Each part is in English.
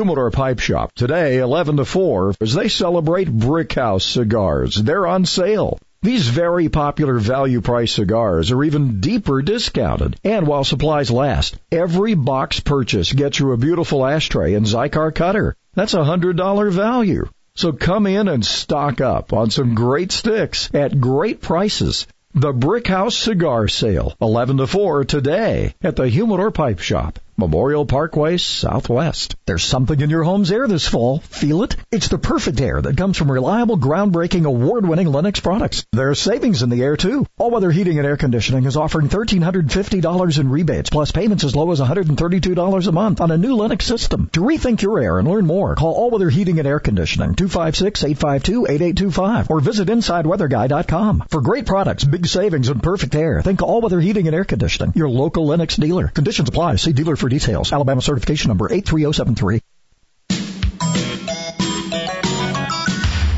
Humidor Pipe Shop today, 11 to 4, as they celebrate Brickhouse cigars. They're on sale. These very popular value price cigars are even deeper discounted. And while supplies last, every box purchase gets you a beautiful ashtray and Xikar cutter. That's a hundred dollar value. So come in and stock up on some great sticks at great prices. The Brickhouse Cigar Sale, 11 to 4 today at the Humidor Pipe Shop. Memorial Parkway Southwest. There's something in your home's air this fall. Feel it? It's the perfect air that comes from reliable, groundbreaking, award-winning Lennox products. There's savings in the air too. All Weather Heating and Air Conditioning is offering $1,350 in rebates, plus payments as low as $132 a month on a new Lennox system. To rethink your air and learn more, call All Weather Heating and Air Conditioning 256-852-8825 or visit InsideWeatherGuy.com. For great products, big savings, and perfect air, think All Weather Heating and Air Conditioning, your local Lennox dealer. Conditions apply. See dealer for details. Alabama certification number 83073.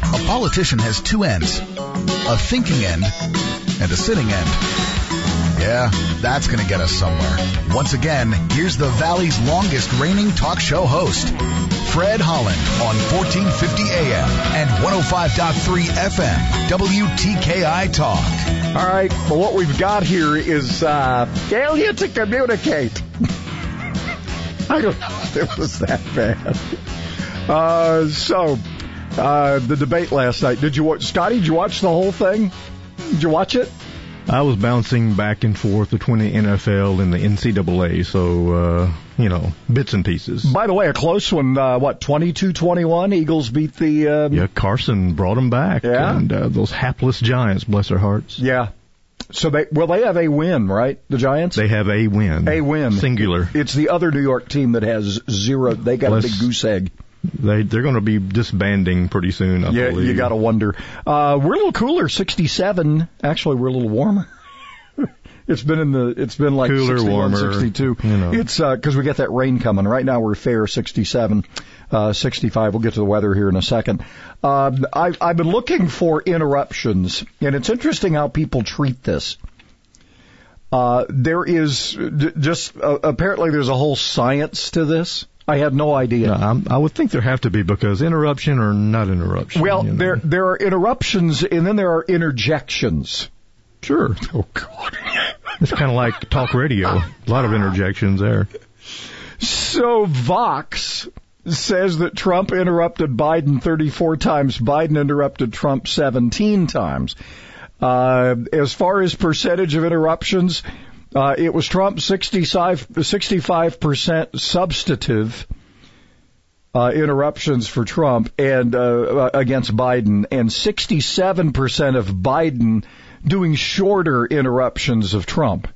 A politician has two ends, a thinking end and a sitting end. Yeah, that's going to get us somewhere. Once again, here's the Valley's longest reigning talk show host, Fred Holland on 1450 AM and 105.3 FM, WTKI Talk. All right, well, what we've got here is uh, failure to communicate. I don't know if it was that bad. Uh, so, uh, the debate last night. Did you watch, Scotty? Did you watch the whole thing? Did you watch it? I was bouncing back and forth between the NFL and the NCAA, so uh, you know bits and pieces. By the way, a close one. Uh, what 22-21? Eagles beat the. Um, yeah, Carson brought them back. Yeah. and uh, those hapless Giants, bless their hearts. Yeah. So they well they have a win, right? The Giants. They have a win. a win. Singular. It's the other New York team that has zero. They got Bless- a big goose egg. They they're going to be disbanding pretty soon. I Yeah, believe. you got to wonder. Uh, we're a little cooler, 67. Actually, we're a little warmer. it's been in the, it's been like Cooler, 61, warmer, 62. you know. It's, uh 'cause we get that rain coming. Right now we're fair 67, uh, 65. We'll get to the weather here in a second. Um, I've, I've been looking for interruptions, and it's interesting how people treat this. Uh, there is d- just, uh, apparently there's a whole science to this. I had no idea. No, I'm, I would think there have to be because interruption or not interruption. Well, you know. there there are interruptions and then there are interjections. sure. Oh God! It's kind of like talk radio. A lot of interjections there. So Vox says that Trump interrupted Biden 34 times. Biden interrupted Trump 17 times. Uh, as far as percentage of interruptions, uh, it was Trump 65 percent substantive. Uh, interruptions for Trump and uh, against Biden, and 67% of Biden doing shorter interruptions of Trump.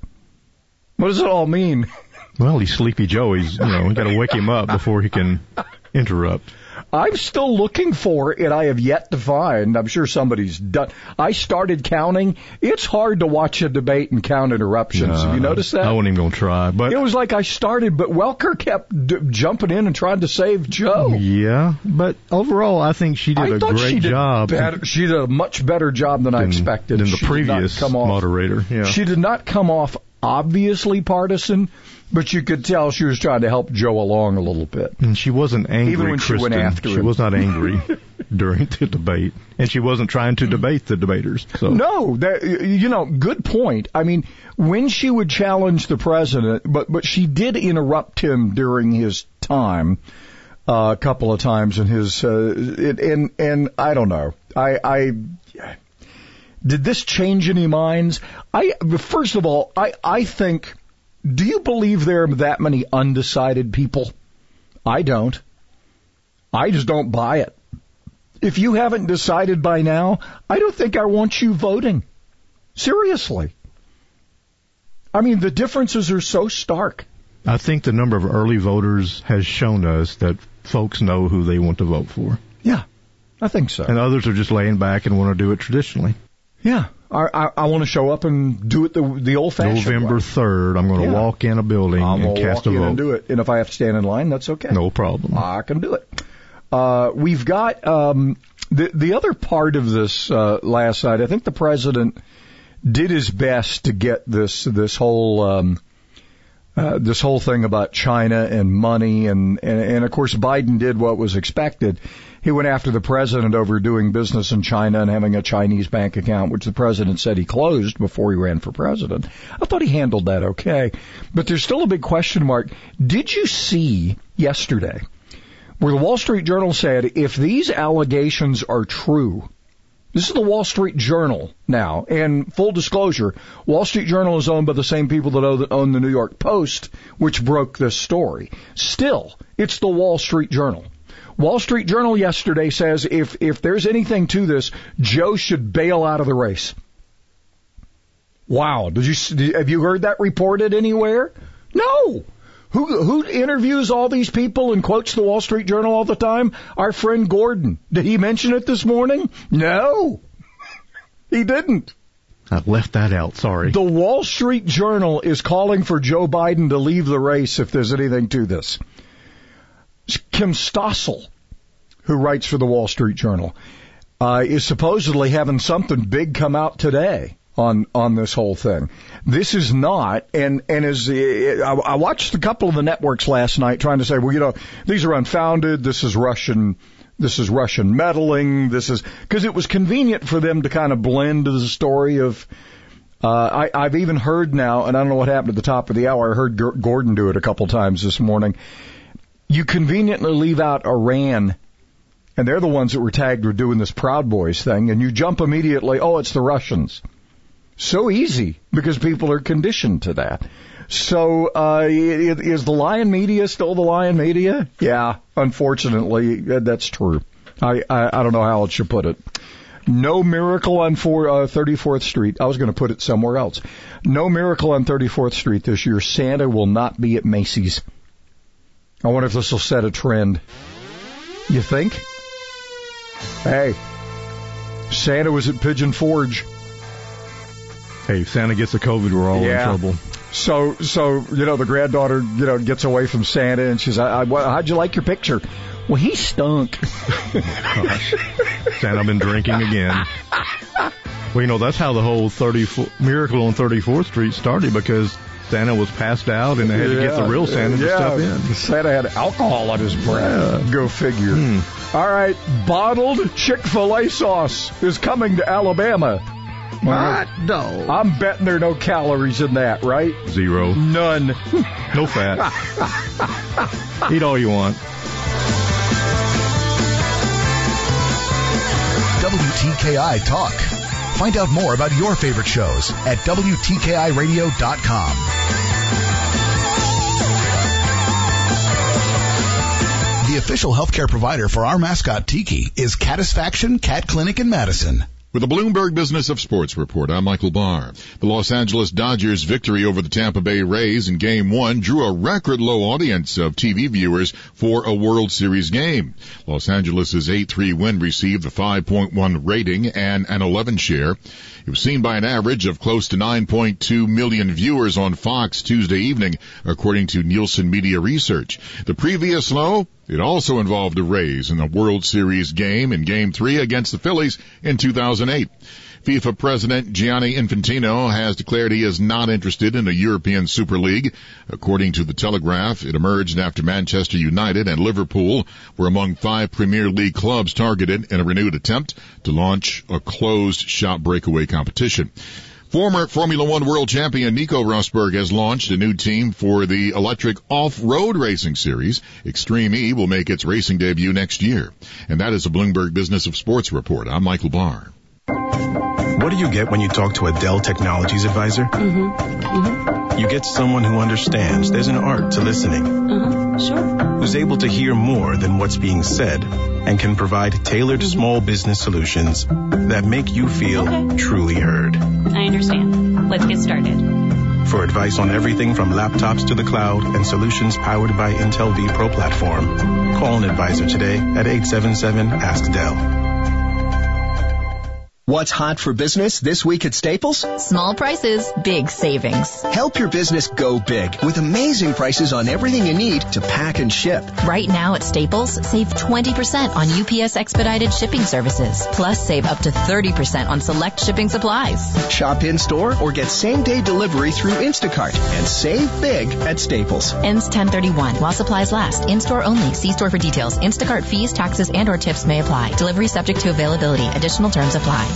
What does it all mean? Well, he's Sleepy Joe. He's you know, got to wake him up before he can interrupt. I'm still looking for it. I have yet to find. I'm sure somebody's done. I started counting. It's hard to watch a debate and count interruptions. have you noticed that? I wasn't even going to try, but it was like I started, but Welker kept d- jumping in and trying to save Joe. yeah. But overall, I think she did I a thought great she did job better. She did a much better job than I expected. than the She previous come off, moderator. Yeah. She did not come off obviously partisan, but you could tell she was trying to help Joe along a little bit. and she wasn't angry. Even when she went after she him. was not angry during the debate, and she wasn't trying to debate the debaters. So No, that, you know, good point. I mean, when she would challenge the president, but but she did interrupt him during his time uh, a couple of times in his uh, it, and and I don't know. I I did this change any minds? I first of all, I I think. Do you believe there are that many undecided people? I don't. I just don't buy it. If you haven't decided by now, I don't think I want you voting. Seriously. I mean, the differences are so stark. I think the number of early voters has shown us that folks know who they want to vote for, Yeah, I think so. and others are just laying back and want to do it traditionally. Yeah, I, I, I want to show up and do it the the old fashioned way. November way. third, I'm going to Yeah. walk in a building I'm and cast walk a in vote. and do it, and if I have to stand in line, that's okay. No problem. I can do it. Uh, we've got um, the the other part of this uh, last night. I think the president did his best to get this this whole um, uh, this whole thing about China and money and, and and of course Biden did what was expected. He went after the president over doing business in China and having a Chinese bank account, which the president said he closed before he ran for president. I thought he handled that okay. But there's still a big question mark. Did you see yesterday where the Wall Street Journal said if these allegations are true, this is the Wall Street Journal now, and full disclosure, Wall Street Journal is owned by the same people that own the New York Post, which broke this story. Still, it's the Wall Street Journal. Wall Street Journal yesterday says if, if there's anything to this, Joe should bail out of the race. Wow. Did you, have you heard that reported anywhere? No. Who, who interviews all these people and quotes the Wall Street Journal all the time? Our friend Gordon. Did he mention it this morning? No. he didn't. I left that out, sorry. The Wall Street Journal is calling for Joe Biden to leave the race if there's anything to this. Kim Strassel, who writes for the Wall Street Journal, uh, is supposedly having something big come out today on on this whole thing. This is not, and and as uh, I, I watched a couple of the networks last night trying to say, well, you know, these are unfounded. This is Russian. This is Russian meddling. This is because it was convenient for them to kind of blend the story of. Uh, I, I've even heard now, and I don't know what happened at the top of the hour. I heard G- Gordon do it a couple times this morning. You conveniently leave out Iran and they're the ones that were tagged with doing this Proud Boys thing, and you jump immediately, oh, it's the Russians. So easy because people are conditioned to that. So, uh, is the Lion media still the Lion media? Yeah, unfortunately, that's true. I, I, I don't know how else you put it. No miracle on four, uh, 34th Street. I was going to put it somewhere else. No miracle on 34th Street this year. Santa will not be at Macy's. I wonder if this will set a trend. You think? Hey, Santa was at Pigeon Forge. Hey, if Santa gets the COVID, we're all Yeah. in trouble. So, so you know, the granddaughter, you know, gets away from Santa, and she's, I, I, "How'd you like your picture?" Well, he stunk. Gosh. Santa been drinking again. Well, you know, that's how the whole 34, Miracle on 34th Street started because Santa was passed out and they had to get the real Santa to yeah. step in. Santa had alcohol on his breath. Go figure. Hmm. All right, bottled Chick Fil A sauce is coming to Alabama. What? No. I'm betting there are no calories in that, right? Zero. None. No fat. Eat all you want. WTKI Talk. Find out more about your favorite shows at WTKIRadio.com. The official healthcare provider for our mascot Tiki is Catisfaction Cat Clinic in Madison. With the Bloomberg Business of Sports report, I'm Michael Barr. The Los Angeles Dodgers victory over the Tampa Bay Rays in game one drew a record low audience of TV viewers for a World Series game. Los Angeles' 8-3 win received a 5.1 rating and an 11 share. It was seen by an average of close to 9.2 million viewers on Fox Tuesday evening, according to Nielsen Media Research. The previous low, it also involved the Rays in the World Series game in Game 3 against the Phillies in 2008. FIFA President Gianni Infantino has declared he is not interested in a European Super League. According to the Telegraph, it emerged after Manchester United and Liverpool were among five Premier League clubs targeted in a renewed attempt to launch a closed shop breakaway competition. Former Formula One world champion Nico Rosberg has launched a new team for the electric off-road racing series. Extreme E will make its racing debut next year. And that is a Bloomberg Business of Sports report. I'm Michael Barr. What do you get when you talk to a Dell Technologies advisor? Mm-hmm. You get someone who understands there's an art to listening, Uh-huh. Sure. who's able to hear more than what's being said, and can provide tailored small business solutions that make you feel Okay. truly heard. I understand. Let's get started. For advice on everything from laptops to the cloud and solutions powered by Intel vPro platform, call an advisor today at 877 Ask Dell. What's hot for business this week at Staples? Small prices, big savings. Help your business go big with amazing prices on everything you need to pack and ship. Right now at Staples, save 20% on UPS expedited shipping services. Plus, save up to 30% on select shipping supplies. Shop in store or get same day delivery through Instacart and save big at Staples. Ends 1031 while supplies last. In store only. See store for details. Instacart fees, taxes, and or tips may apply. Delivery subject to availability. Additional terms apply.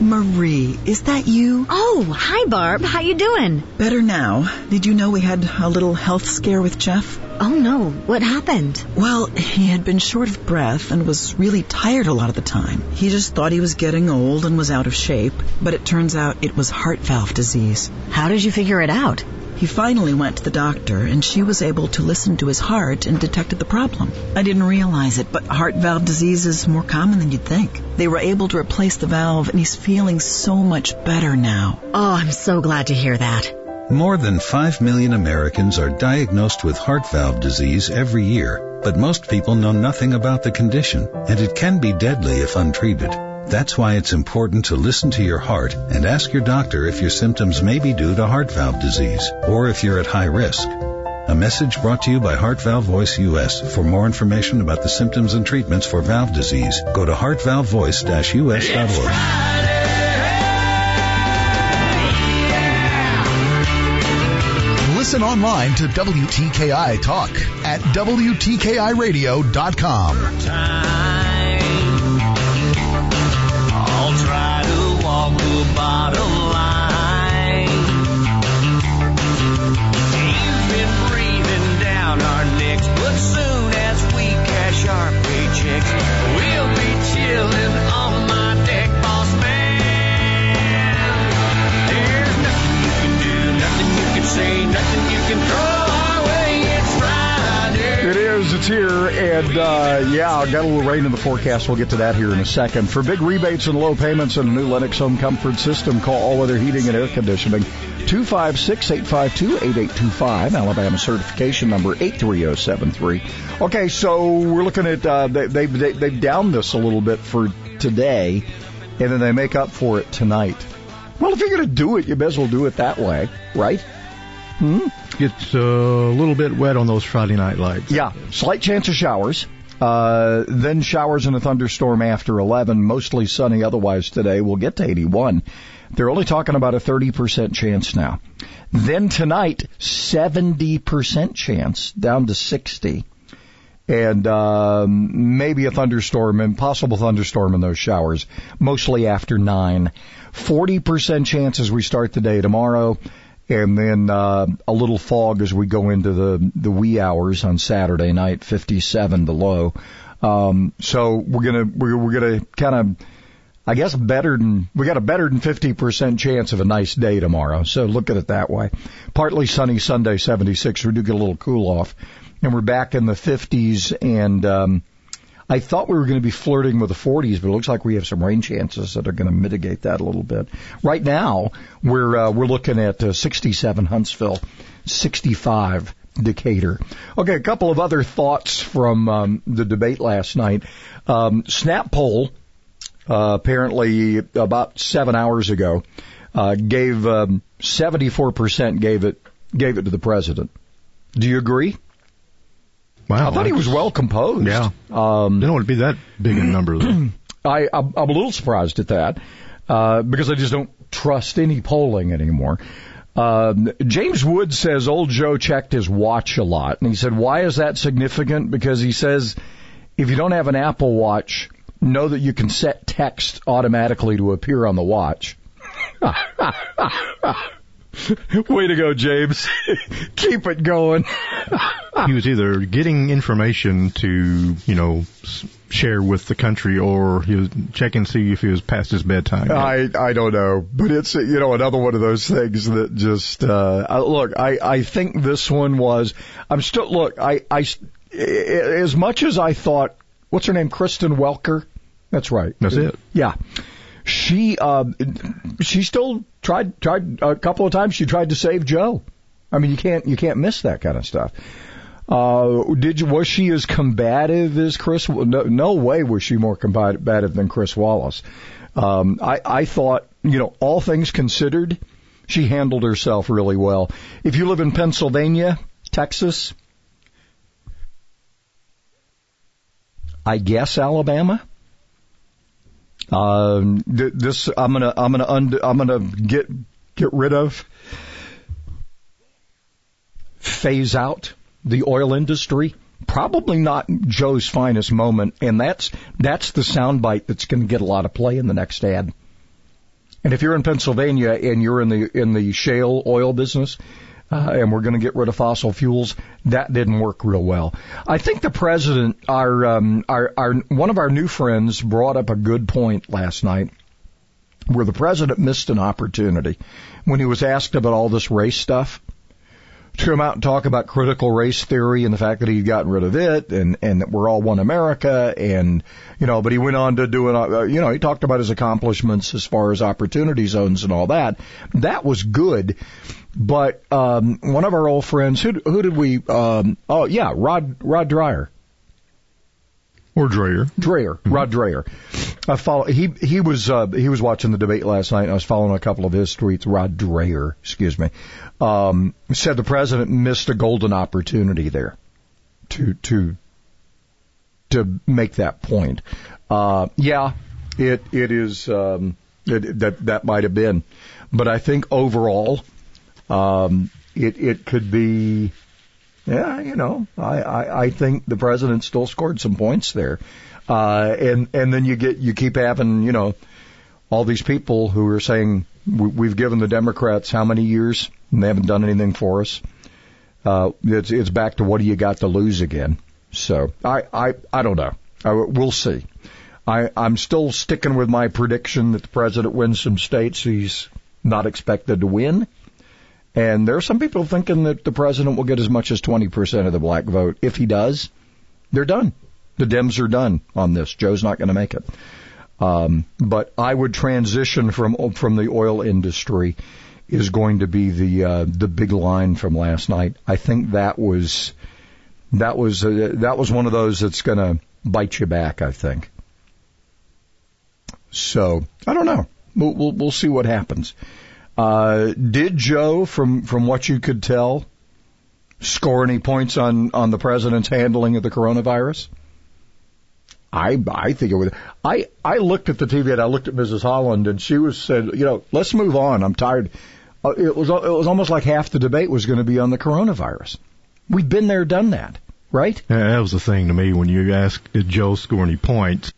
Marie, is that you? Oh, hi Barb. How you doing? Better now. Did you know we had a little health scare with Jeff? Oh no, what happened? Well, he had been short of breath and was really tired a lot of the time. He just thought he was getting old and was out of shape, but it turns out it was heart valve disease. How did you figure it out? He finally went to the doctor, and she was able to listen to his heart and detected the problem. I didn't realize it, but heart valve disease is more common than you'd think. They were able to replace the valve, and he's feeling so much better now. Oh, I'm so glad to hear that. More than 5 million Americans are diagnosed with heart valve disease every year, but most people know nothing about the condition, and it can be deadly if untreated. That's why it's important to listen to your heart and ask your doctor if your symptoms may be due to heart valve disease or if you're at high risk. A message brought to you by Heart Valve Voice US. For more information about the symptoms and treatments for valve disease, go to heartvalvevoice-us.org. Listen online to WTKI Talk at WTKIRadio.com. I'll yeah, got a little rain in the forecast. We'll get to that here in a second. For big rebates and low payments on a new Lennox home comfort system, call All Weather Heating and Air Conditioning. 256-852-8825. Alabama certification number 83073. Okay, so we're looking at, uh, they, they, they, they've downed this a little bit for today, and then they make up for it tonight. Well, if you're going to do it, you may as well do it that way, right? Hmm? It's a little bit wet on those Friday night lights. Yeah, slight chance of showers. Uh, then showers and a thunderstorm after 11, mostly sunny otherwise today. We'll get to 81. They're only talking about a 30% chance now. Then tonight, 70% chance down to 60. And um, maybe a thunderstorm and possible thunderstorm in those showers, mostly after 9. 40% chance as we start the day tomorrow and then uh, a little fog as we go into the the wee hours on Saturday night, 57 below. Um, so we're gonna we're, we're gonna kind of, I guess, better than we got a better than 50 percent chance of a nice day tomorrow. So look at it that way. Partly sunny Sunday, 76. We do get a little cool off, and we're back in the 50s and. Um, I thought we were going to be flirting with the 40s, but it looks like we have some rain chances that are going to mitigate that a little bit. Right now, we're uh, we're looking at uh, 67 Huntsville, 65 Decatur. Okay, a couple of other thoughts from um, the debate last night. Um, Snap poll, uh, apparently about seven hours ago, uh, gave um, 74% gave it gave it to the president. Do you agree? Wow, I thought he was well composed. Yeah. Um, didn't want to be that big a number. I, I'm, I'm a little surprised at that uh, because I just don't trust any polling anymore. Um, James Wood says old Joe checked his watch a lot, and he said, "Why is that significant?" Because he says, if you don't have an Apple Watch, know that you can set text automatically to appear on the watch. Way to go, James. Keep it going. he was either getting information to, you know, share with the country or he was checking to see if he was past his bedtime. I I don't know, but it's you know another one of those things that just uh I- look. I I think this one was. I'm still look. I I as much as I thought. What's her name? Kristen Welker. That's right. That's it. Yeah. She uh she still tried tried a couple of times. She tried to save Joe. I mean, you can't you can't miss that kind of stuff. Uh, did you, was she as combative as Chris? No, no way was she more combative than Chris Wallace. Um, I, I thought, you know, all things considered, she handled herself really well. If you live in Pennsylvania, Texas, I guess Alabama. Um, th- this I'm gonna I'm gonna I'm gonna get get rid of phase out the oil industry. Probably not Joe's finest moment, and that's that's the soundbite that's going to get a lot of play in the next ad. And if you're in Pennsylvania and you're in the in the shale oil business, uh, and we're going to get rid of fossil fuels, that didn't work real well. I think the president, our um, our our one of our new friends, brought up a good point last night, where the president missed an opportunity when he was asked about all this race stuff to come out and talk about critical race theory and the fact that he'd gotten rid of it and and that we're all one America and you know but he went on to do it uh, you know he talked about his accomplishments as far as opportunity zones and all that. That was good but um one of our old friends who who did we um oh yeah Rod Rod Dreher or Dreher. Dreher, Rod Dreher. I follow. He he was uh, he was watching the debate last night. and I was following a couple of his tweets. Rod Dreher, excuse me, um, said the president missed a golden opportunity there to to to make that point. Uh, yeah, it it is um, it, that that might have been, but I think overall, um, it it could be yeah, you know, I, I, I think the president still scored some points there. Uh, and, and then you get, you keep having, you know, all these people who are saying, we, we've given the Democrats how many years and they haven't done anything for us. Uh, it's, it's back to what do you got to lose again? So I, I, I don't know. I, we'll see. I, I'm still sticking with my prediction that the president wins some states he's not expected to win. And there are some people thinking that the president will get as much as 20% of the black vote. If he does, they're done. The Dems are done on this. Joe's not going to make it. Um, but I would transition from from the oil industry is going to be the uh, the big line from last night. I think that was that was uh, that was one of those that's going to bite you back. I think. So I don't know. We'll we'll, we'll see what happens. Uh, did Joe, from from what you could tell, score any points on on the president's handling of the coronavirus? I I think it would. I I looked at the TV and I looked at Mrs. Holland and she was said, you know, let's move on. I'm tired. Uh, it was it was almost like half the debate was going to be on the coronavirus. We've been there, done that, right? Yeah, that was the thing to me when you asked did Joe score any points.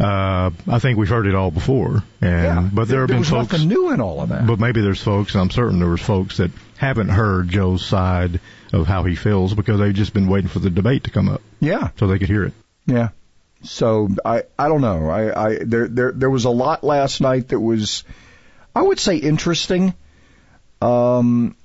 Uh, I think we've heard it all before, and Yeah, but there have been folks. nothing new in all of that. But maybe there's folks, and I'm certain there was folks that haven't heard Joe's side of how he feels because they've just been waiting for the debate to come up Yeah, so they could hear it. Yeah. So I I don't know. I I there there there was a lot last night that was I would say interesting. Um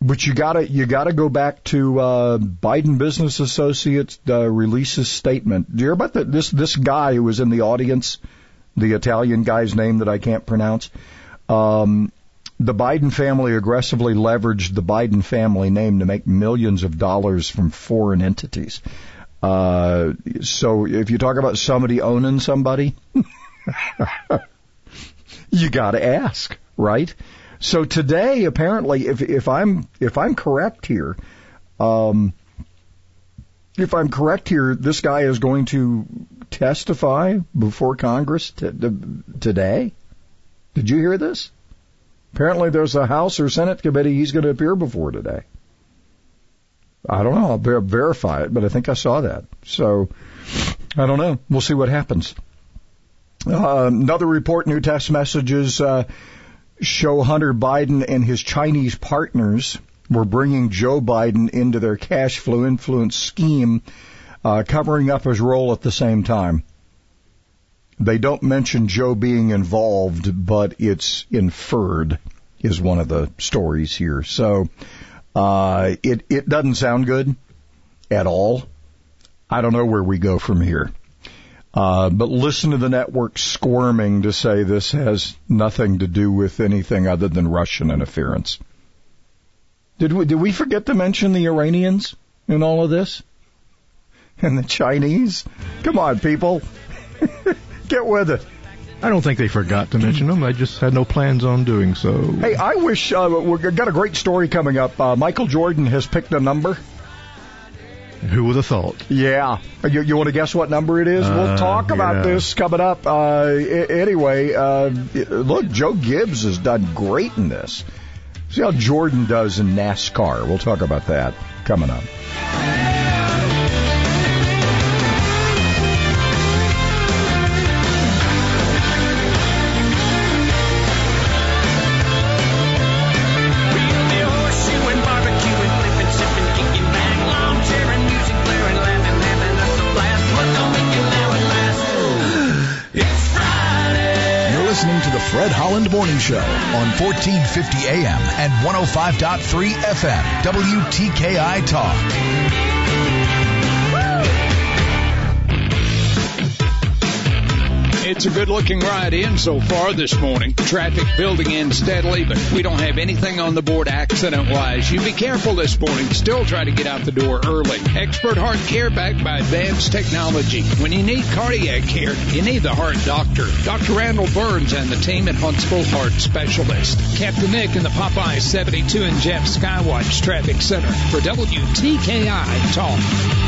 but you gotta you gotta go back to uh Biden Business Associates uh, releases statement. Do you hear about the, this this guy who was in the audience, the Italian guy's name that I can't pronounce? Um the Biden family aggressively leveraged the Biden family name to make millions of dollars from foreign entities. Uh, so if you talk about somebody owning somebody, you got to ask, right? So today, apparently, if if I'm if I'm correct here, um, if I'm correct here, this guy is going to testify before Congress t- t- today. Did you hear this? Apparently, there's a House or Senate committee he's going to appear before today. I don't know. I'll ver- verify it, but I think I saw that. So I don't know. We'll see what happens. Uh, another report: new text messages. Uh, show Hunter Biden and his Chinese partners were bringing Joe Biden into their cash flow influence scheme, uh, covering up his role at the same time. They don't mention Joe being involved, but it's inferred is one of the stories here. So uh, it it doesn't sound good at all. I don't know where we go from here. Uh, but listen to the network squirming to say this has nothing to do with anything other than Russian interference. Did we, did we forget to mention the Iranians in all of this? And the Chinese? Come on, people. Get with it. I don't think they forgot to mention them. I just had no plans on doing so. Hey, I wish uh, we've got a great story coming up. Uh, Michael Jordan has picked a number. Who would have thought? Yeah. You, you want to guess what number it is? Uh, we'll talk about yeah. this coming up. Uh, anyway, uh, look, Joe Gibbs has done great in this. See how Jordan does in NASCAR. We'll talk about that coming up. Morning Show on 1450 AM and 105.3 FM, WTKI Talk. It's a good looking ride in so far this morning. Traffic building in steadily, but we don't have anything on the board accident wise. You be careful this morning. Still try to get out the door early. Expert heart care backed by advanced technology. When you need cardiac care, you need the heart doctor. Dr. Randall Burns and the team at Huntsville Heart Specialist. Captain Nick in the Popeye 72 and Jeff Skywatch Traffic Center for WTKI Talk.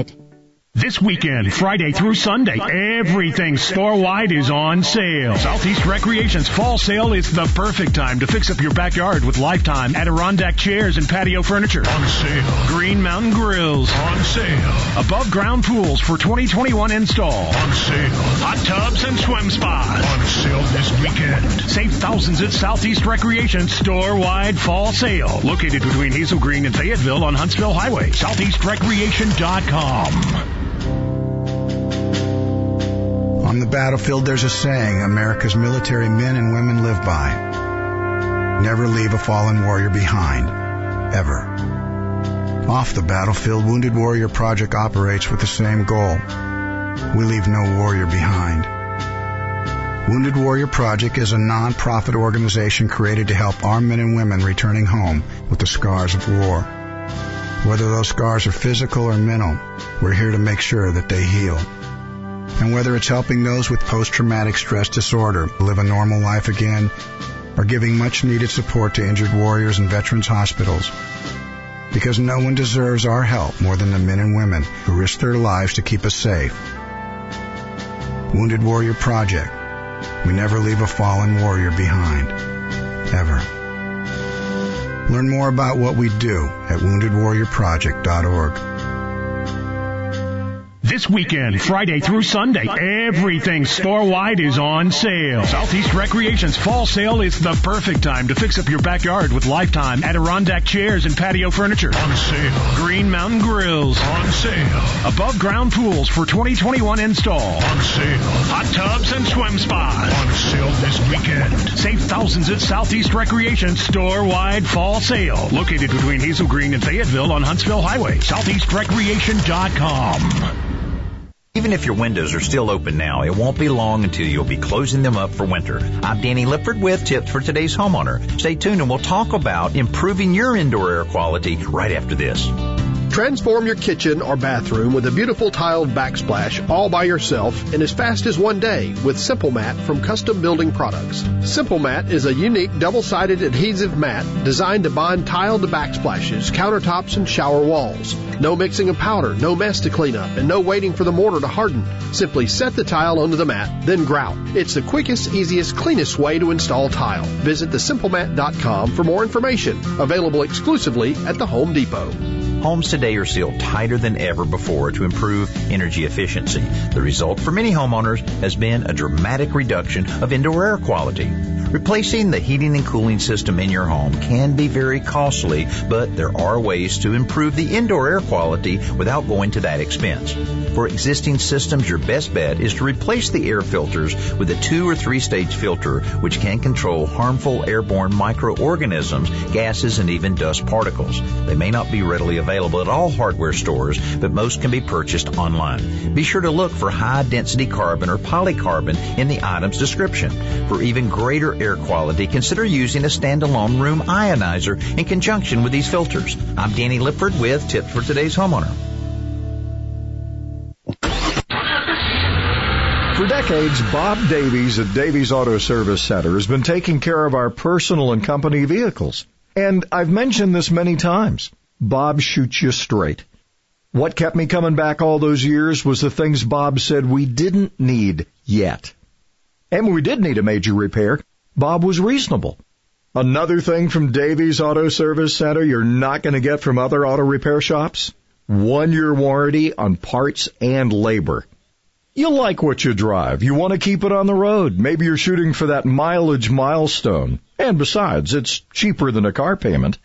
This weekend, Friday through Sunday, everything store-wide is on sale. Southeast Recreation's fall sale is the perfect time to fix up your backyard with lifetime Adirondack chairs and patio furniture. On sale. Green Mountain Grills. On sale. Above ground pools for 2021 install. On sale. Hot tubs and swim spas. On sale this weekend. Save thousands at Southeast Recreation store-wide fall sale. Located between Hazel Green and Fayetteville on Huntsville Highway. SoutheastRecreation.com. On the battlefield, there's a saying America's military men and women live by. Never leave a fallen warrior behind. Ever. Off the battlefield, Wounded Warrior Project operates with the same goal. We leave no warrior behind. Wounded Warrior Project is a non-profit organization created to help our men and women returning home with the scars of war. Whether those scars are physical or mental, we're here to make sure that they heal. And whether it's helping those with post-traumatic stress disorder live a normal life again, or giving much needed support to injured warriors and veterans hospitals. Because no one deserves our help more than the men and women who risk their lives to keep us safe. Wounded Warrior Project. We never leave a fallen warrior behind. Ever. Learn more about what we do at woundedwarriorproject.org. This weekend, Friday through Sunday, everything store-wide is on sale. Southeast Recreation's fall sale is the perfect time to fix up your backyard with lifetime Adirondack chairs and patio furniture. On sale. Green Mountain Grills. On sale. Above ground pools for 2021 install. On sale. Hot tubs and swim spas. On sale this weekend. Save thousands at Southeast Recreation store-wide fall sale. Located between Hazel Green and Fayetteville on Huntsville Highway. SoutheastRecreation.com. Even if your windows are still open now, it won't be long until you'll be closing them up for winter. I'm Danny Lipford with tips for today's homeowner. Stay tuned and we'll talk about improving your indoor air quality right after this. Transform your kitchen or bathroom with a beautiful tiled backsplash all by yourself in as fast as one day with Simple Mat from Custom Building Products. Simple Mat is a unique double-sided adhesive mat designed to bond tiled backsplashes, countertops, and shower walls. No mixing of powder, no mess to clean up, and no waiting for the mortar to harden. Simply set the tile onto the mat, then grout. It's the quickest, easiest, cleanest way to install tile. Visit thesimplemat.com for more information. Available exclusively at the Home Depot. Homes today are sealed tighter than ever before to improve energy efficiency. The result for many homeowners has been a dramatic reduction of indoor air quality. Replacing the heating and cooling system in your home can be very costly, but there are ways to improve the indoor air quality without going to that expense. For existing systems, your best bet is to replace the air filters with a two or three stage filter which can control harmful airborne microorganisms, gases, and even dust particles. They may not be readily available at all hardware stores, but most can be purchased online. Be sure to look for high density carbon or polycarbon in the item's description. For even greater air quality, consider using a standalone room ionizer in conjunction with these filters. I'm Danny Lipford with tips for today's homeowner. For decades, Bob Davies at Davies Auto Service Center has been taking care of our personal and company vehicles. And I've mentioned this many times. Bob shoots you straight. What kept me coming back all those years was the things Bob said we didn't need yet. And when we did need a major repair, Bob was reasonable. Another thing from Davies Auto Service Center you're not going to get from other auto repair shops? One year warranty on parts and labor. You like what you drive. You want to keep it on the road. Maybe you're shooting for that mileage milestone. And besides, it's cheaper than a car payment.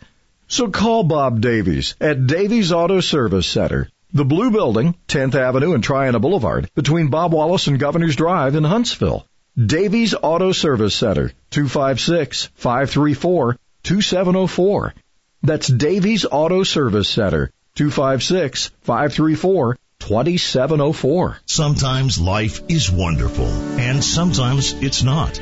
So call Bob Davies at Davies Auto Service Center. The Blue Building, 10th Avenue and Triana Boulevard, between Bob Wallace and Governor's Drive in Huntsville. Davies Auto Service Center, 256-534-2704. That's Davies Auto Service Center, 256-534 2704. Sometimes life is wonderful, and sometimes it's not.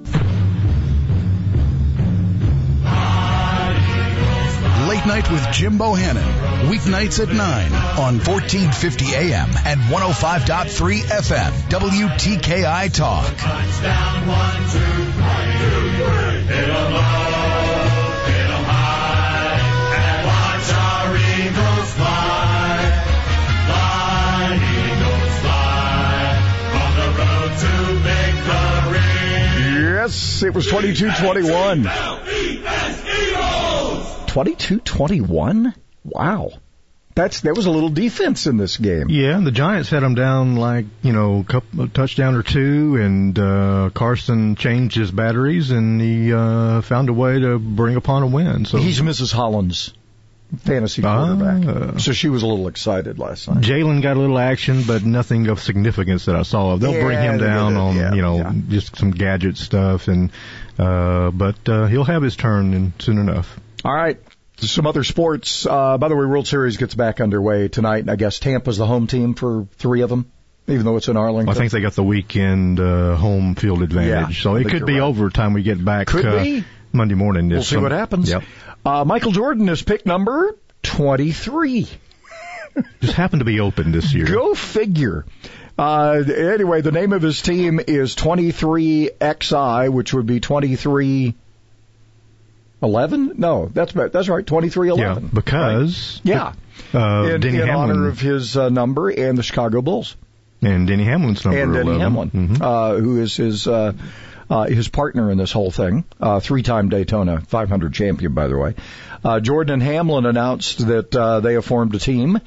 Late Night with Jim Bohannon. Weeknights at 9 on 1450 AM and 105.3 FM. WTKI Talk. Touchdown, one, two, three. Low, high, and watch our Eagles. Fly, Eagles fly, on the road to victory. Yes, it was 22-21. 22-21? Wow. That's there was a little defense in this game. Yeah, the Giants had them down like you know a couple a touchdown or two, and uh, Carson changed his batteries, and he uh, found a way to bring upon a win. So He's Mrs. Holland's fantasy quarterback. so she was a little excited last night. Jalen got a little action, but nothing of significance that I saw. They'll bring him down on yeah, you know yeah. just some gadget stuff, and uh, but uh, he'll have his turn in, soon enough. All right. Some other sports. Uh, by the way, World Series gets back underway tonight, and I guess Tampa's the home team for three of them, even though it's in Arlington. I think they got the weekend uh, home field advantage, Yeah, so it could be right. over time we get back. Could uh, be. Monday morning. We'll see some- what happens. Yep. Uh, Michael Jordan is pick number 23. Just happened to be open this year. Go figure. Uh, anyway, the name of his team is 23XI, which would be 2311? No, that's that's right, 2311. Yeah, because Yeah. uh, in Denny in honor of his uh, number and the Chicago Bulls. and Denny Hamlin's number and Denny 11. Hamlin, Mhm. uh, who is his uh, uh, his partner in this whole thing, uh, three-time Daytona 500 champion, by the way. Uh, Jordan and Hamlin announced that uh, they have formed a team,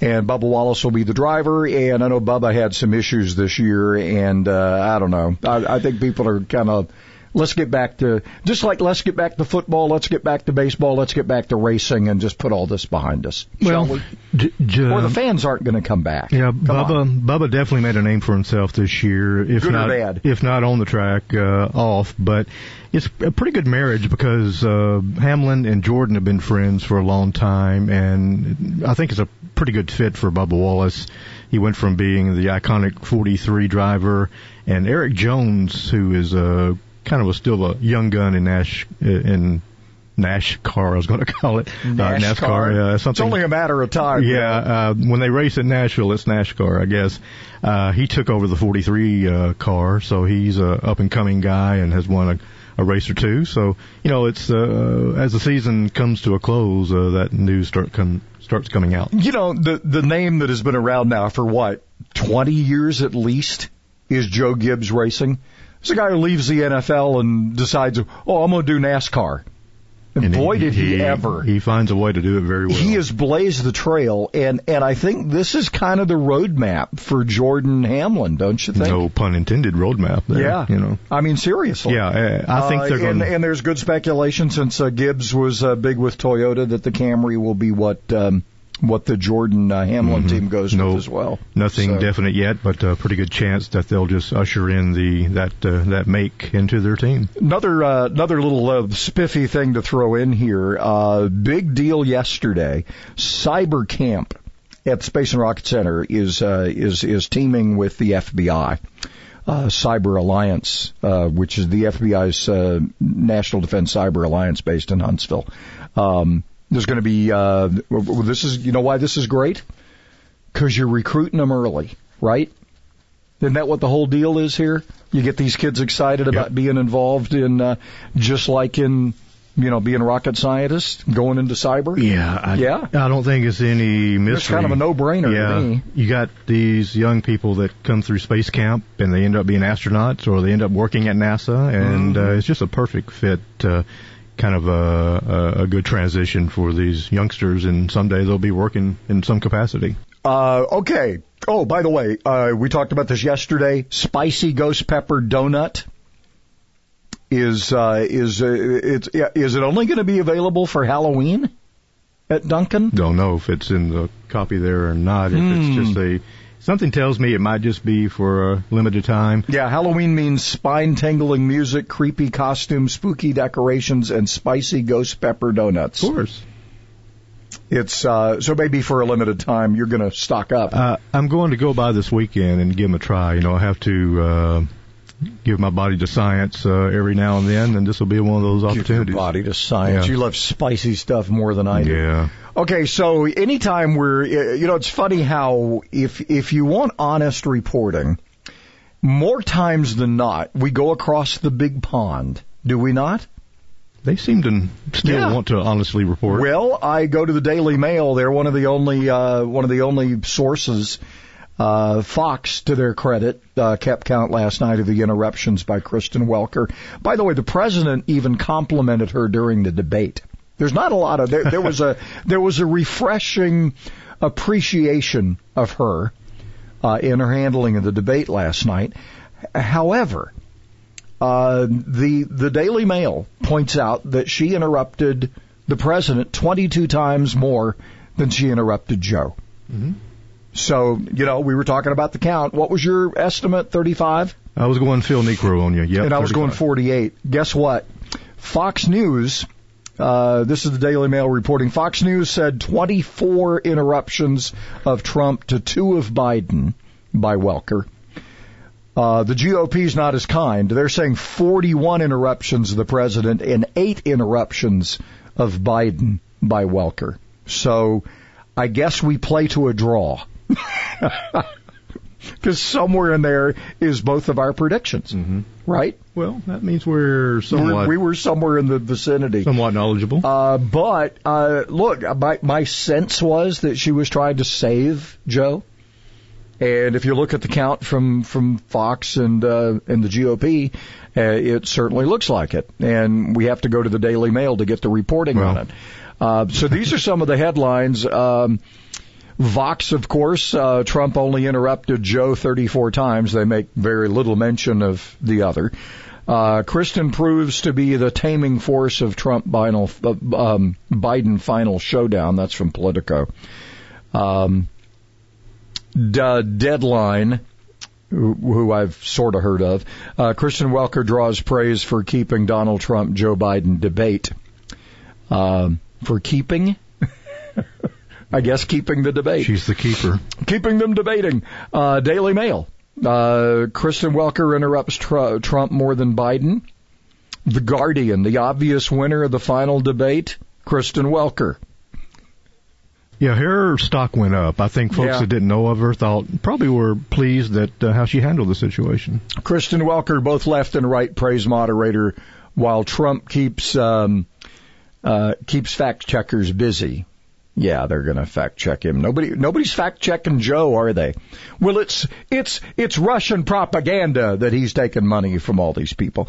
and Bubba Wallace will be the driver. And I know Bubba had some issues this year, and uh, I don't know. I, I think people are kind of let's get back to just like let's get back to football, let's get back to baseball, let's get back to racing, and just put all this behind us. Well, we? j- j- or the fans aren't going to come back. Yeah, Come on. Bubba Bubba definitely made a name for himself this year. If Good not, if not on the track, uh, off. But it's a pretty good marriage because uh, Hamlin and Jordan have been friends for a long time, and I think it's a pretty good fit for Bubba Wallace. He went from being the iconic 43 driver, and Erik Jones, who is a kind of a, still a young gun in Nash in NASCAR, I was going to call it Uh, NASCAR. Yeah, It's only a matter of time. yeah, uh, when they race at Nashville, it's NASCAR, I guess. Uh, he took over the 43 uh, car, so he's a up and coming guy and has won a, a race or two. So you know, it's uh, as the season comes to a close, uh, that news start come starts coming out. You know, the the name that has been around now for what twenty years at least is Joe Gibbs Racing. It's a guy who leaves the NFL and decides, oh, I'm going to do NASCAR. And, boy, did he, ever! He finds a way to do it very well. He has blazed the trail, and and I think this is kind of the roadmap for Jordan Hamlin, don't you think? no pun intended roadmap there. Yeah, you know. I mean, seriously. Yeah, uh, I think Uh, they're going. and, and there's good speculation since uh, Gibbs was uh, big with Toyota that the Camry will be what um, what the Jordan uh, Hamlin Mhm. team goes No, with as well. Nothing So- definite yet, but a pretty good chance that they'll just usher in the that uh, that make into their team. Another uh, another little uh, spiffy thing to throw in here. Uh, big deal yesterday. Cyber Camp at Space and Rocket Center is uh, is is teaming with the FBI. Uh, Cyber Alliance, uh, which is the FBI's uh, National Defense Cyber Alliance based in Huntsville. Um, there's going to be uh, this is you know why this is great because you're recruiting them early, right? Isn't that what the whole deal is here? You get these kids excited about being involved in, uh, just like in, you know, being rocket scientists, going into cyber. Yeah, I, yeah. I don't think it's any mystery. It's kind of a no-brainer to Yeah, me. you got these young people that come through space camp and they end up being astronauts or they end up working at NASA, and Mm-hmm. uh, it's just a perfect fit. Uh, kind of a, a, a good transition for these youngsters, and someday they'll be working in some capacity. Uh, okay. Oh, by the way, uh, we talked about this yesterday. Spicy ghost pepper donut is uh, is uh, it's yeah, is it only going to be available for Halloween at Dunkin'? Don't know if it's in the copy there or not. If Hmm. it's just a something tells me it might just be for a limited time. Yeah, Halloween means spine tingling music, creepy costumes, spooky decorations, and spicy ghost pepper donuts. Of course. It's uh, so maybe for a limited time you're going to stock up. Uh, I'm going to go by this weekend and give them a try. You know, I have to uh, give my body to science uh, every now and then, and this will be one of those Give your opportunities. body to science. Yeah. You love spicy stuff more than I do. Yeah. Okay, so anytime we're, you know, it's funny how if if you want honest reporting, more times than not, we go across the big pond. Do we not? They seem to still Yeah. want to honestly report. Well, I go to the Daily Mail. They're one of the only uh, one of the only sources. Uh, Fox, to their credit, uh, kept count last night of the interruptions by Kristen Welker. By the way, the president even complimented her during the debate. There's not a lot of there. There was a there was a refreshing appreciation of her uh, in her handling of the debate last night. However, uh, the the Daily Mail points out that she interrupted the president 22 times more than she interrupted Joe. Mhm. So you know we were talking about the count. What was your estimate? 35, I was going Phil Niekro on you. Yep, and I was going 48. Guess what? Fox News. Uh, this is the Daily Mail reporting. Fox News said 24 interruptions of Trump to two of Biden by Welker. Uh, the is not as kind. They're saying 41 interruptions of the president and eight interruptions of Biden by Welker. So I guess we play to a draw. Because somewhere in there is both of our predictions, mm-hmm. right? Well, that means we're somewhat We're, we were somewhere in the vicinity. somewhat knowledgeable. Uh, but uh, look, my my sense was that she was trying to save Joe. And if you look at the count from from Fox and uh, and the GOP, uh, it certainly looks like it. And we have to go to the Daily Mail to get the reporting on it. Uh, so these are some of the headlines. Um, Vox, of course, uh, Trump only interrupted Joe 34 times. They make very little mention of the other. Uh, Kristen proves to be the taming force of Trump final, uh, um, Biden final showdown. That's from Politico. Um, D- Deadline, who, who I've sort of heard of. Uh, Kristen Welker draws praise for keeping Donald Trump Joe Biden debate. Um, for keeping, I guess keeping the debate. She's the keeper. Keeping them debating. Uh, Daily Mail. Uh, Kristen Welker interrupts tr- Trump more than Biden. The Guardian, the obvious winner of the final debate, Kristen Welker. Yeah, her stock went up. I think folks Yeah. that didn't know of her thought probably were pleased that uh, how she handled the situation. Kristen Welker, both left and right, praise moderator, while Trump keeps um, uh, keeps fact checkers busy. Yeah, they're going to fact check him. Nobody, nobody's fact checking Joe, are they? Well, it's it's it's Russian propaganda that he's taking money from all these people.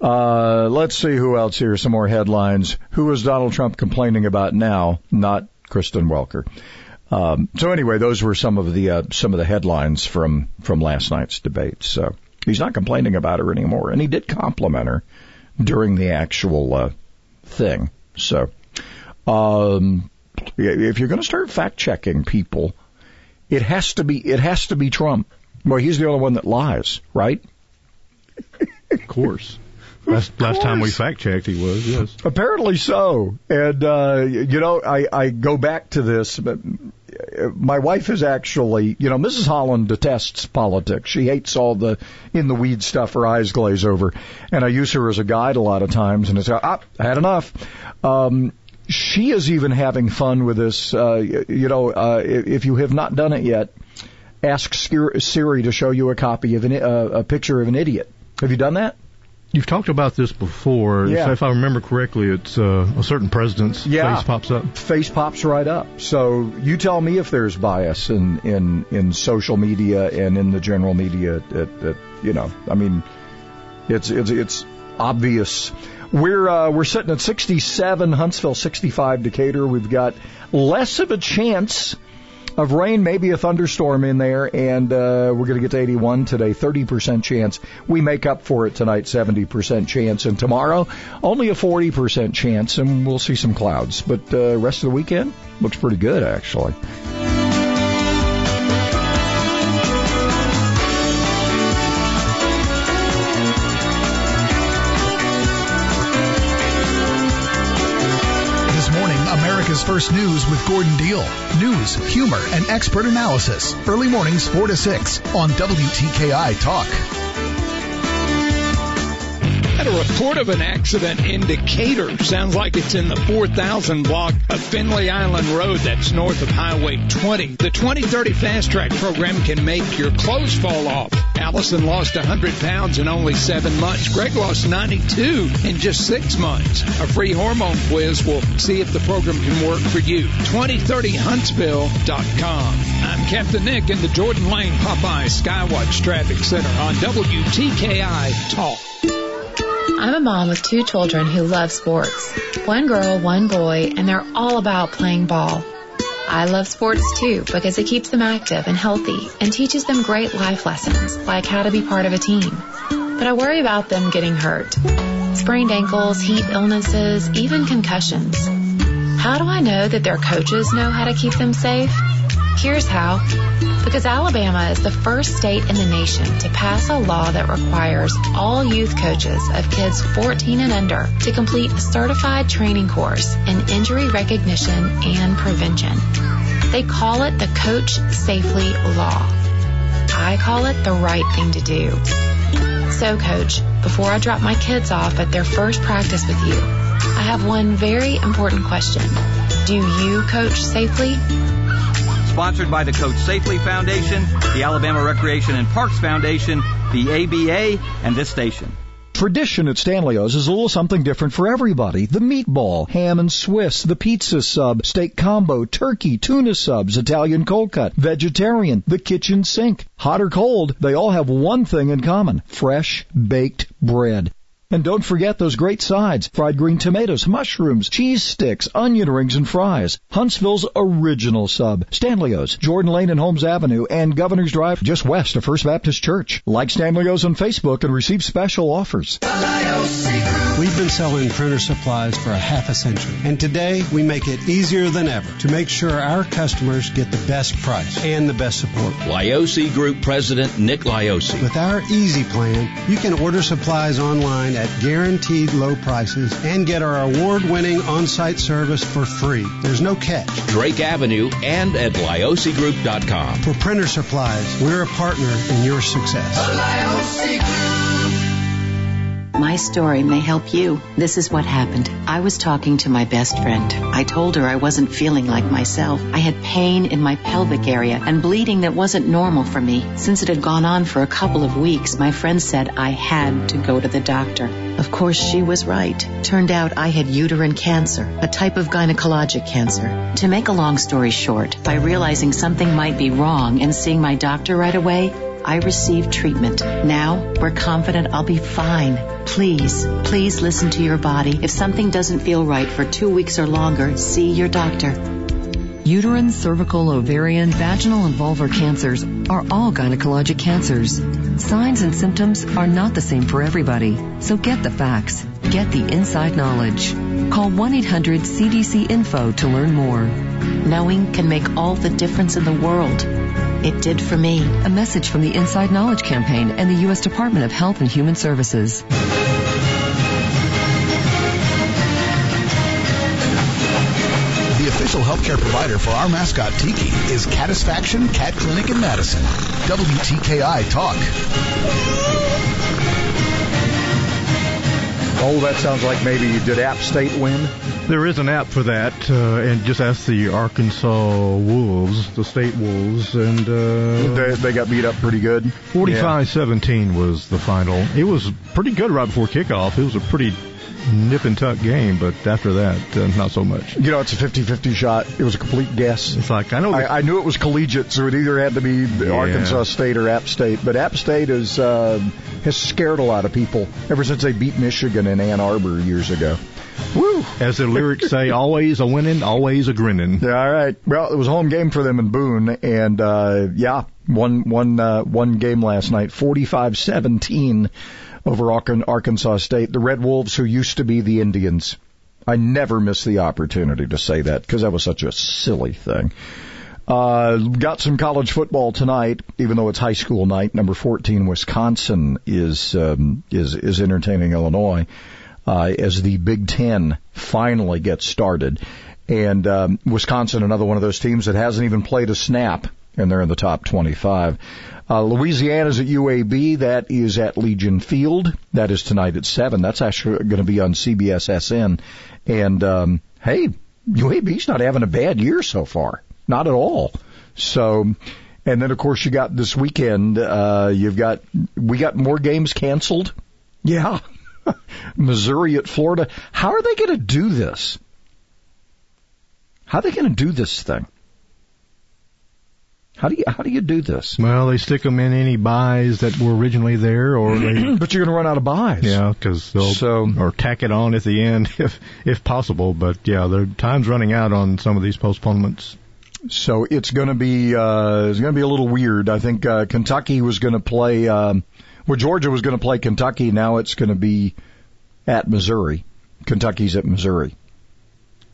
Uh, let's see who else here. Some more headlines. Who is Donald Trump complaining about now? Not Kristen Welker. Um, so anyway, those were some of the uh, some of the headlines from from last night's debate. So he's not complaining about her anymore, and he did compliment her during the actual uh, thing. So um, if you're going to start fact checking people, it has to be it has to be Trump. Well, he's the only one that lies, right? Of course. Last, last time we fact checked, he was, yes. Apparently so. And, uh, you know, I, I go back to this, but my wife is actually, you know, Mrs. Holland detests politics. She hates all the in the weed stuff her eyes glaze over. And I use her as a guide a lot of times and it's, ah, I had enough. Um, she is even having fun with this. Uh, you know, uh, if you have not done it yet, ask Siri to show you a copy of an, uh, a picture of an idiot. Have you done that? You've talked about this before. Yeah. So if I remember correctly, it's uh, a certain president's Yeah. face pops up. Face pops right up. So you tell me if there's bias in in in social media and in the general media. That, that you know, I mean, it's it's it's obvious. We're uh, we're sitting at 67 Huntsville, 65 Decatur. We've got less of a chance of rain, maybe a thunderstorm in there, and uh, we're going to get to 81 today, 30% chance. We make up for it tonight, 70% chance, and tomorrow only a 40% chance, and we'll see some clouds. But uh, rest of the weekend looks pretty good, actually. First News with Gordon Deal. News, humor, and expert analysis. Early mornings 4 to 6 on WTKI Talk. Had a report of an accident in Decatur. Sounds like it's in the 4000 block of Finley Island Road that's north of Highway 20. The 2030 Fast Track program can make your clothes fall off. Allison lost 100 pounds in only seven months. Greg lost 92 in just six months. A free hormone quiz will see if the program can work for you. 2030huntsville.com. I'm Captain Nick in the Jordan Lane Popeye Skywatch Traffic Center on WTKI Talk. I'm a mom with two children who love sports. One girl, one boy, and they're all about playing ball. I love sports too because it keeps them active and healthy and teaches them great life lessons like how to be part of a team. But I worry about them getting hurt. Sprained ankles, heat illnesses, even concussions. How do I know that their coaches know how to keep them safe? Here's how. Because Alabama is the first state in the nation to pass a law that requires all youth coaches of kids 14 and under to complete a certified training course in injury recognition and prevention. They call it the Coach Safely Law. I call it the right thing to do. So, Coach, before I drop my kids off at their first practice with you, I have one very important question. Do you coach safely? Sponsored by the Coach Safely Foundation, the Alabama Recreation and Parks Foundation, the ABA, and this station. Tradition at Stanley's is a little something different for everybody. The meatball, ham and Swiss, the pizza sub, steak combo, turkey, tuna subs, Italian cold cut, vegetarian, the kitchen sink. Hot or cold, they all have one thing in common. Fresh baked bread. And don't forget those great sides. Fried green tomatoes, mushrooms, cheese sticks, onion rings, and fries. Huntsville's original sub. Stanley's, Jordan Lane and Holmes Avenue, and Governor's Drive just west of First Baptist Church. Like Stanley's on Facebook and receive special offers. We've been selling printer supplies for a half a century, and today we make it easier than ever to make sure our customers get the best price and the best support. Lioce Group President Nick Lioce. With our Easy Plan, you can order supplies online at guaranteed low prices and get our award-winning on-site service for free. There's no catch. Drake Avenue and at liocegroup.com. For printer supplies, we're a partner in your success. My story may help you. This is what happened. I was talking to my best friend. I told her I wasn't feeling like myself. I had pain in my pelvic area and bleeding that wasn't normal for me. Since it had gone on for a couple of weeks, my friend said I had to go to the doctor. Of course, she was right. Turned out I had uterine cancer, a type of gynecologic cancer. To make a long story short, by realizing something might be wrong and seeing my doctor right away, I received treatment. Now we're confident I'll be fine. Please, please listen to your body. If something doesn't feel right for two weeks or longer, see your doctor. Uterine, cervical, ovarian, vaginal, and vulvar cancers are all gynecologic cancers. Signs and symptoms are not the same for everybody, so get the facts. Get the inside knowledge. Call 1-800-CDC-INFO to learn more. Knowing can make all the difference in the world. It did for me. A message from the Inside Knowledge Campaign and the U.S. Department of Health and Human Services. Official healthcare provider for our mascot Tiki is Catisfaction Cat Clinic in Madison. WTKI Talk. Oh, that sounds like maybe you did App State win? There is an app for that, uh, and just ask the Arkansas Wolves, the state Wolves, and uh, they, they got beat up pretty good. 45-17 was the final. It was pretty good right before kickoff. It was a pretty nip and tuck game, but after that, uh, not so much. You know, it's a 50-50 shot. It was a complete guess. It's like I know I, I knew it was collegiate, so it either had to be Yeah. Arkansas State or App State. But App State is uh, has scared a lot of people ever since they beat Michigan in Ann Arbor years ago. Woo! As the lyrics say, always a winning, always a grinning. Yeah, all right. Well, it was a home game for them in Boone, and uh, yeah, one one uh, one game last night, 45-17 over Arkansas State. The Red Wolves, who used to be the Indians. I never miss the opportunity to say that because that was such a silly thing. Uh, got some college football tonight, even though it's high school night. Number 14, Wisconsin is um, is is entertaining Illinois uh, as the Big Ten finally gets started. And um, Wisconsin, another one of those teams that hasn't even played a snap, and they're in the top 25. Uh, Louisiana's at UAB. That is at Legion Field. That is tonight at seven. That's actually going to be on CBS SN. And um, hey, UAB's not having a bad year so far. Not at all. So, and then of course you got this weekend. Uh, you've got we got more games canceled. Yeah. Missouri at Florida. How are they going to do this? How are they going to do this thing? How do you how do you do this? Well, they stick them in any buys that were originally there, or they, but you're going to run out of buys. yeah, because they'll So- or tack it on at the end if if possible. But yeah, their time's running out on some of these postponements. So it's going to be uh, it's going to be a little weird. I think uh, Kentucky was going to play. Um, well, Georgia was going to play Kentucky. Now it's going to be at Missouri. Kentucky's at Missouri.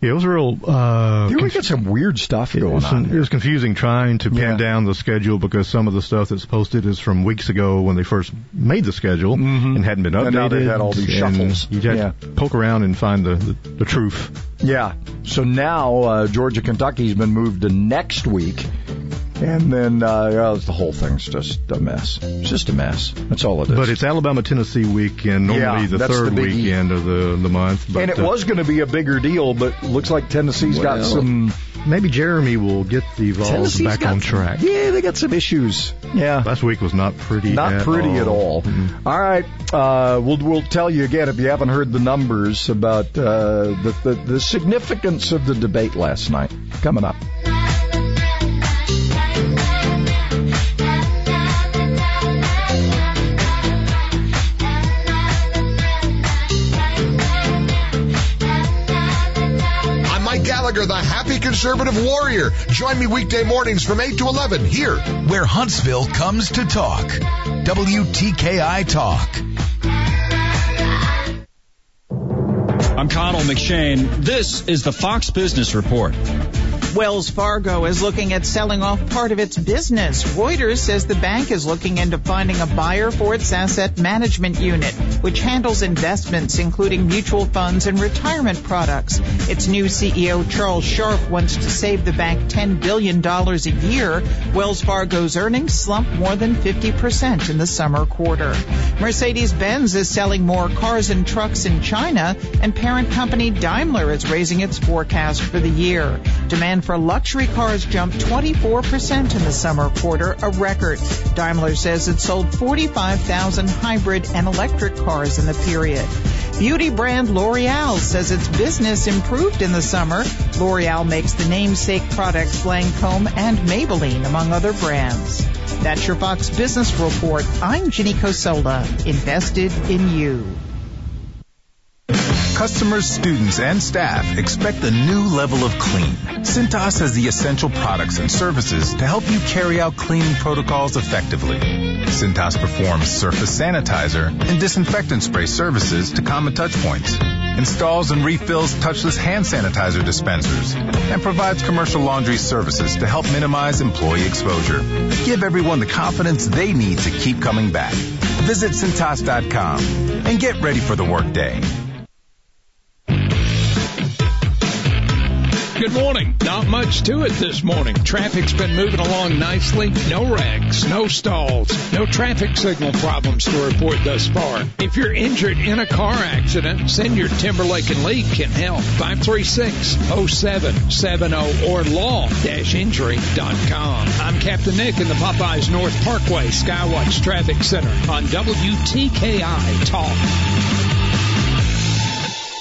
Yeah, it was real. Uh, You we got some weird stuff It going was, on. it was confusing trying to pin Yeah. down the schedule because some of the stuff that's posted is from weeks ago when they first made the schedule and hadn't been updated. And now they've had all these shuffles. You had Yeah. to poke around and find the, the, the truth. Yeah. So now uh, Georgia Kentucky's been moved to next week, and then uh, well, the whole thing's just a mess. It's just a mess. That's all it is. But it's Alabama Tennessee weekend, normally Yeah, the third the weekend of the the month. But, and it uh, was going to be a bigger deal, but looks like Tennessee's got some. Maybe Jeremy will get the Vols back got on some- track. Yeah, they got some issues. Yeah. Last week was not pretty. Not at pretty at all. all. All right, uh, we'll we'll tell you again if you haven't heard the numbers about uh, the, the the significance of the debate last night. Coming up. The happy conservative warrior. Join me weekday mornings from 8 to 11 here. Where Huntsville comes to talk. WTKI Talk. I'm Connell McShane. This is the Fox Business Report. Wells Fargo is looking at selling off part of its business. Reuters says the bank is looking into finding a buyer for its asset management unit, which handles investments including mutual funds and retirement products. Its new CEO, Charles Scharf, wants to save the bank $10 billion a year. Wells Fargo's earnings slumped more than 50% in the summer quarter. Mercedes-Benz is selling more cars and trucks in China, and parent company Daimler is raising its forecast for the year. Demand for luxury cars jumped 24% in the summer quarter, a record. Daimler says it sold 45,000 hybrid and electric cars in the period. Beauty brand L'Oreal says its business improved in the summer. L'Oreal makes the namesake products Lancome and Maybelline, among other brands. That's your Fox Business Report. I'm Ginny Cosola, invested in you. Customers, students, and staff expect a new level of clean. Cintas has the essential products and services to help you carry out cleaning protocols effectively. Cintas performs surface sanitizer and disinfectant spray services to common touch points, installs and refills touchless hand sanitizer dispensers, and provides commercial laundry services to help minimize employee exposure. Give everyone the confidence they need to keep coming back. Visit Cintas.com and get ready for the workday. Good morning. Not much to it this morning. Traffic's been moving along nicely. No wrecks, no stalls, no traffic signal problems to report thus far. If you're injured in a car accident, send your Timberlake and Lee can help. 536-0770 or law-injury.com. I'm Captain Nick in the Popeyes North Parkway Skywatch Traffic Center on WTKI Talk.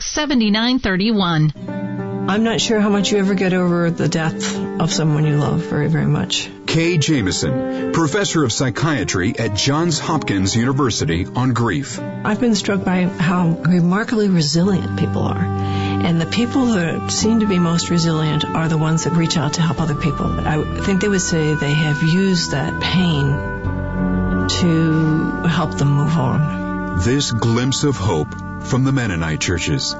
800-526-7931. I'm not sure how much you ever get over the death of someone you love very, very much. Kay Jamison, professor of psychiatry at Johns Hopkins University on grief. I've been struck by how remarkably resilient people are. And the people that seem to be most resilient are the ones that reach out to help other people. I think they would say they have used that pain to help them move on. This glimpse of hope from the Mennonite churches.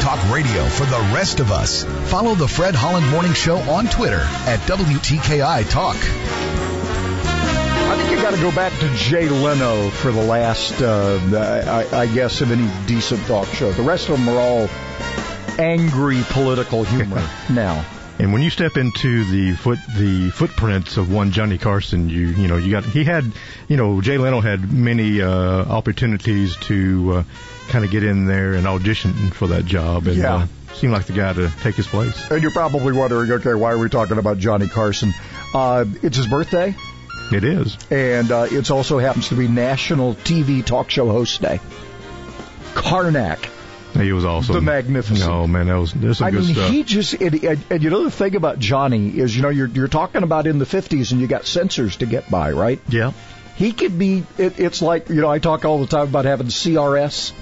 Talk radio for the rest of us. Follow the Fred Holland Morning Show on Twitter at WTKI Talk. I think you got to go back to Jay Leno for the last, uh, I, I guess, of any decent talk show. The rest of them are all angry political humor now. And when you step into the foot the footprints of one Johnny Carson, you you know you got he had you know Jay Leno had many uh, opportunities to uh, kind of get in there and audition for that job, and Yeah. uh, seemed like the guy to take his place. And you're probably wondering, okay, why are we talking about Johnny Carson? Uh, it's his birthday. It is. And uh, it also happens to be National TV Talk Show Host Day. Karnak. He was awesome. The Magnificent. No man, that was there's some I good mean, stuff. he just, and, and, and you know the thing about Johnny is, you know, you're, you're talking about in the 50s and you got censors to get by, right? Yeah. He could be, it, it's like, you know, I talk all the time about having CRS,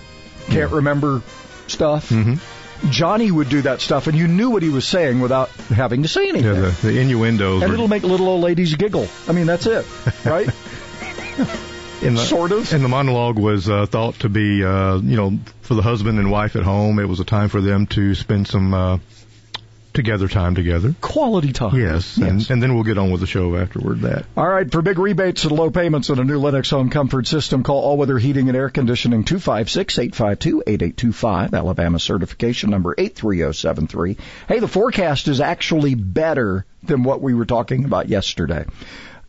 can't remember stuff. Mm-hmm. Johnny would do that stuff and you knew what he was saying without having to say anything. Yeah, the, the innuendos. and were- it'll make little old ladies giggle. I mean, that's it, right? In the, sort of. And the monologue was uh, thought to be, uh, you know, for the husband and wife at home. It was a time for them to spend some uh, together time together. Quality time. Yes, Yes. And, and then we'll get on with the show afterward. That. All right, for big rebates and low payments on a new Lennox home comfort system, call All Weather Heating and Air Conditioning 256-852-8825, Alabama certification number 83073. Hey, the forecast is actually better than what we were talking about yesterday.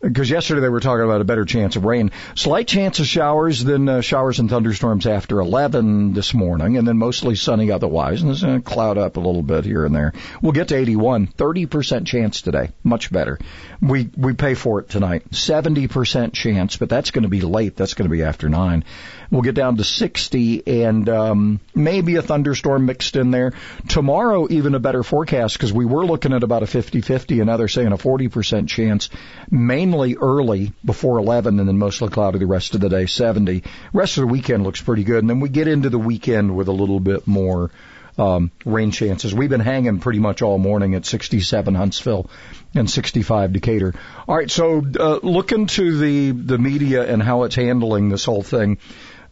Because yesterday they were talking about a better chance of rain. Slight chance of showers, then uh, showers and thunderstorms after 11 this morning, and then mostly sunny otherwise. And it's going to cloud up a little bit here and there. We'll get to 81. 30% chance today. Much better. We, we pay for it tonight. 70% chance, but that's going to be late. That's going to be after 9. We'll get down to 60 and um, maybe a thunderstorm mixed in there. Tomorrow, even a better forecast because we were looking at about a 50-50 and now they're saying a 40% chance, mainly early before 11 and then mostly cloudy the rest of the day, 70. Rest of the weekend looks pretty good. And then we get into the weekend with a little bit more um, rain chances. We've been hanging pretty much all morning at 67 Huntsville and 65 Decatur. All right, so uh, look into the the media and how it's handling this whole thing.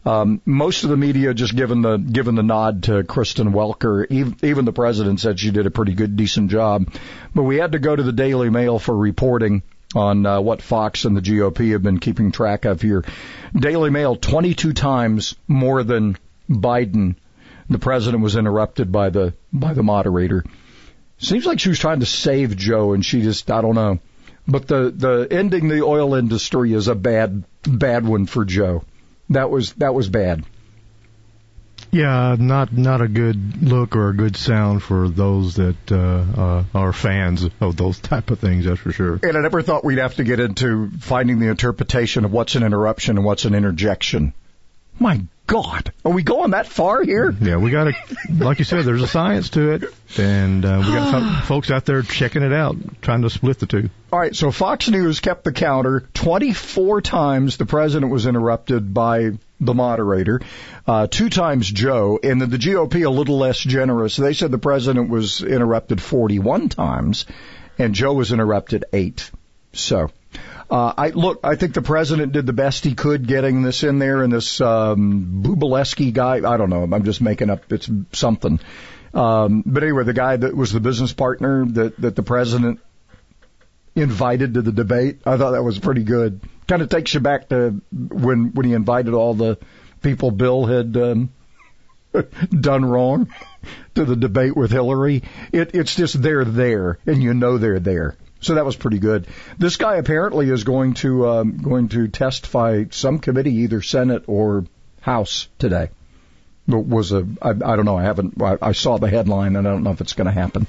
Um, most of the media just given the given the nod to Kristen Welker. Even, even the president said she did a pretty good, decent job. But we had to go to the Daily Mail for reporting on uh, what Fox and the GOP have been keeping track of here. Daily Mail 22 times more than Biden. The president was interrupted by the by the moderator. Seems like she was trying to save Joe, and she just I don't know. But the the ending the oil industry is a bad bad one for Joe. That was that was bad. Yeah, not not a good look or a good sound for those that uh, uh, are fans of those type of things. That's for sure. And I never thought we'd have to get into finding the interpretation of what's an interruption and what's an interjection. My God, are we going that far here? Yeah, we got to, like you said, there's a science to it, and uh, we got some folks out there checking it out, trying to split the two. All right, so Fox News kept the counter. 24 times the president was interrupted by the moderator, uh, two times Joe, and then the GOP a little less generous. They said the president was interrupted 41 times, and Joe was interrupted eight. So, uh, I look. I think the president did the best he could getting this in there, and this um, Bubaleski guy. I don't know. I'm just making up. It's something. Um, but anyway, the guy that was the business partner that that the president invited to the debate. I thought that was pretty good. Kind of takes you back to when when he invited all the people Bill had um, done wrong to the debate with Hillary. It, it's just they're there, and you know they're there. So that was pretty good. This guy apparently is going to um, going to testify some committee, either Senate or House today. It was a I, I don't know. I haven't. I, I saw the headline, and I don't know if it's going to happen.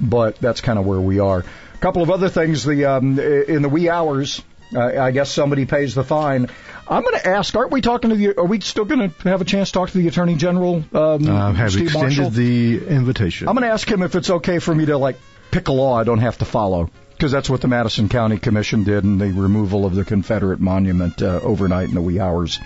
But that's kind of where we are. A couple of other things. The um, in the wee hours, uh, I guess somebody pays the fine. I'm going to ask. Aren't we talking to the? Are we still going to have a chance to talk to the Attorney General? Um, Uh, have Steve extended Marshall? the invitation. I'm going to ask him if it's okay for me to like pick a law I don't have to follow because that's what the Madison County Commission did in the removal of the Confederate monument uh, overnight in the wee hours.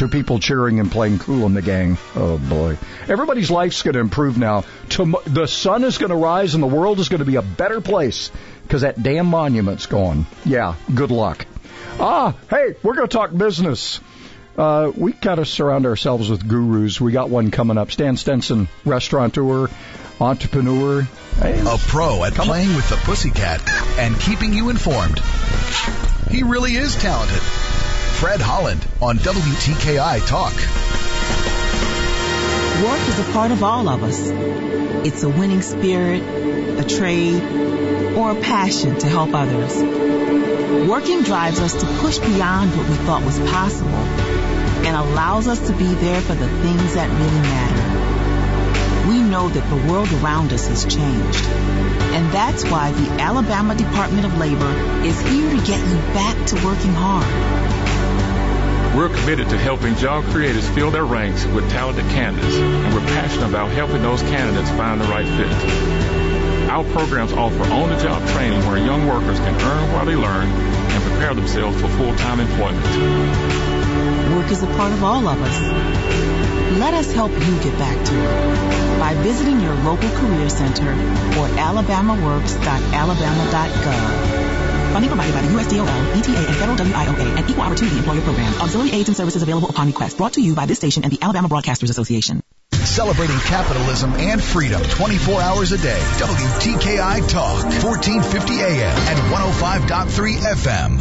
To people cheering and playing cool in the gang. Oh boy. Everybody's life's going to improve now. Tom- the sun is going to rise and the world is going to be a better place because that damn monument's gone. Yeah, good luck. Ah, hey, we're going to talk business. Uh, we got to surround ourselves with gurus. We got one coming up. Stan Stenson, restaurateur, entrepreneur. A pro at playing with the pussycat and keeping you informed. He really is talented. Fred Holland on WTKI Talk. Work is a part of all of us. It's a winning spirit, a trade, or a passion to help others. Working drives us to push beyond what we thought was possible and allows us to be there for the things that really matter. We know that the world around us has changed. And that's why the Alabama Department of Labor is here to get you back to working hard. We're committed to helping job creators fill their ranks with talented candidates, and we're passionate about helping those candidates find the right fit. Our programs offer on-the-job training where young workers can earn while they learn and prepare themselves for full-time employment. Work is a part of all of us. Let us help you get back to it by visiting your local career center or alabamaworks.alabama.gov. Funding provided by the USDOL, ETA, and federal WIOA, and equal opportunity employer program. Auxiliary aids and services available upon request. Brought to you by this station and the Alabama Broadcasters Association. Celebrating capitalism and freedom 24 hours a day. WTKI Talk, 1450 AM and 105.3 FM.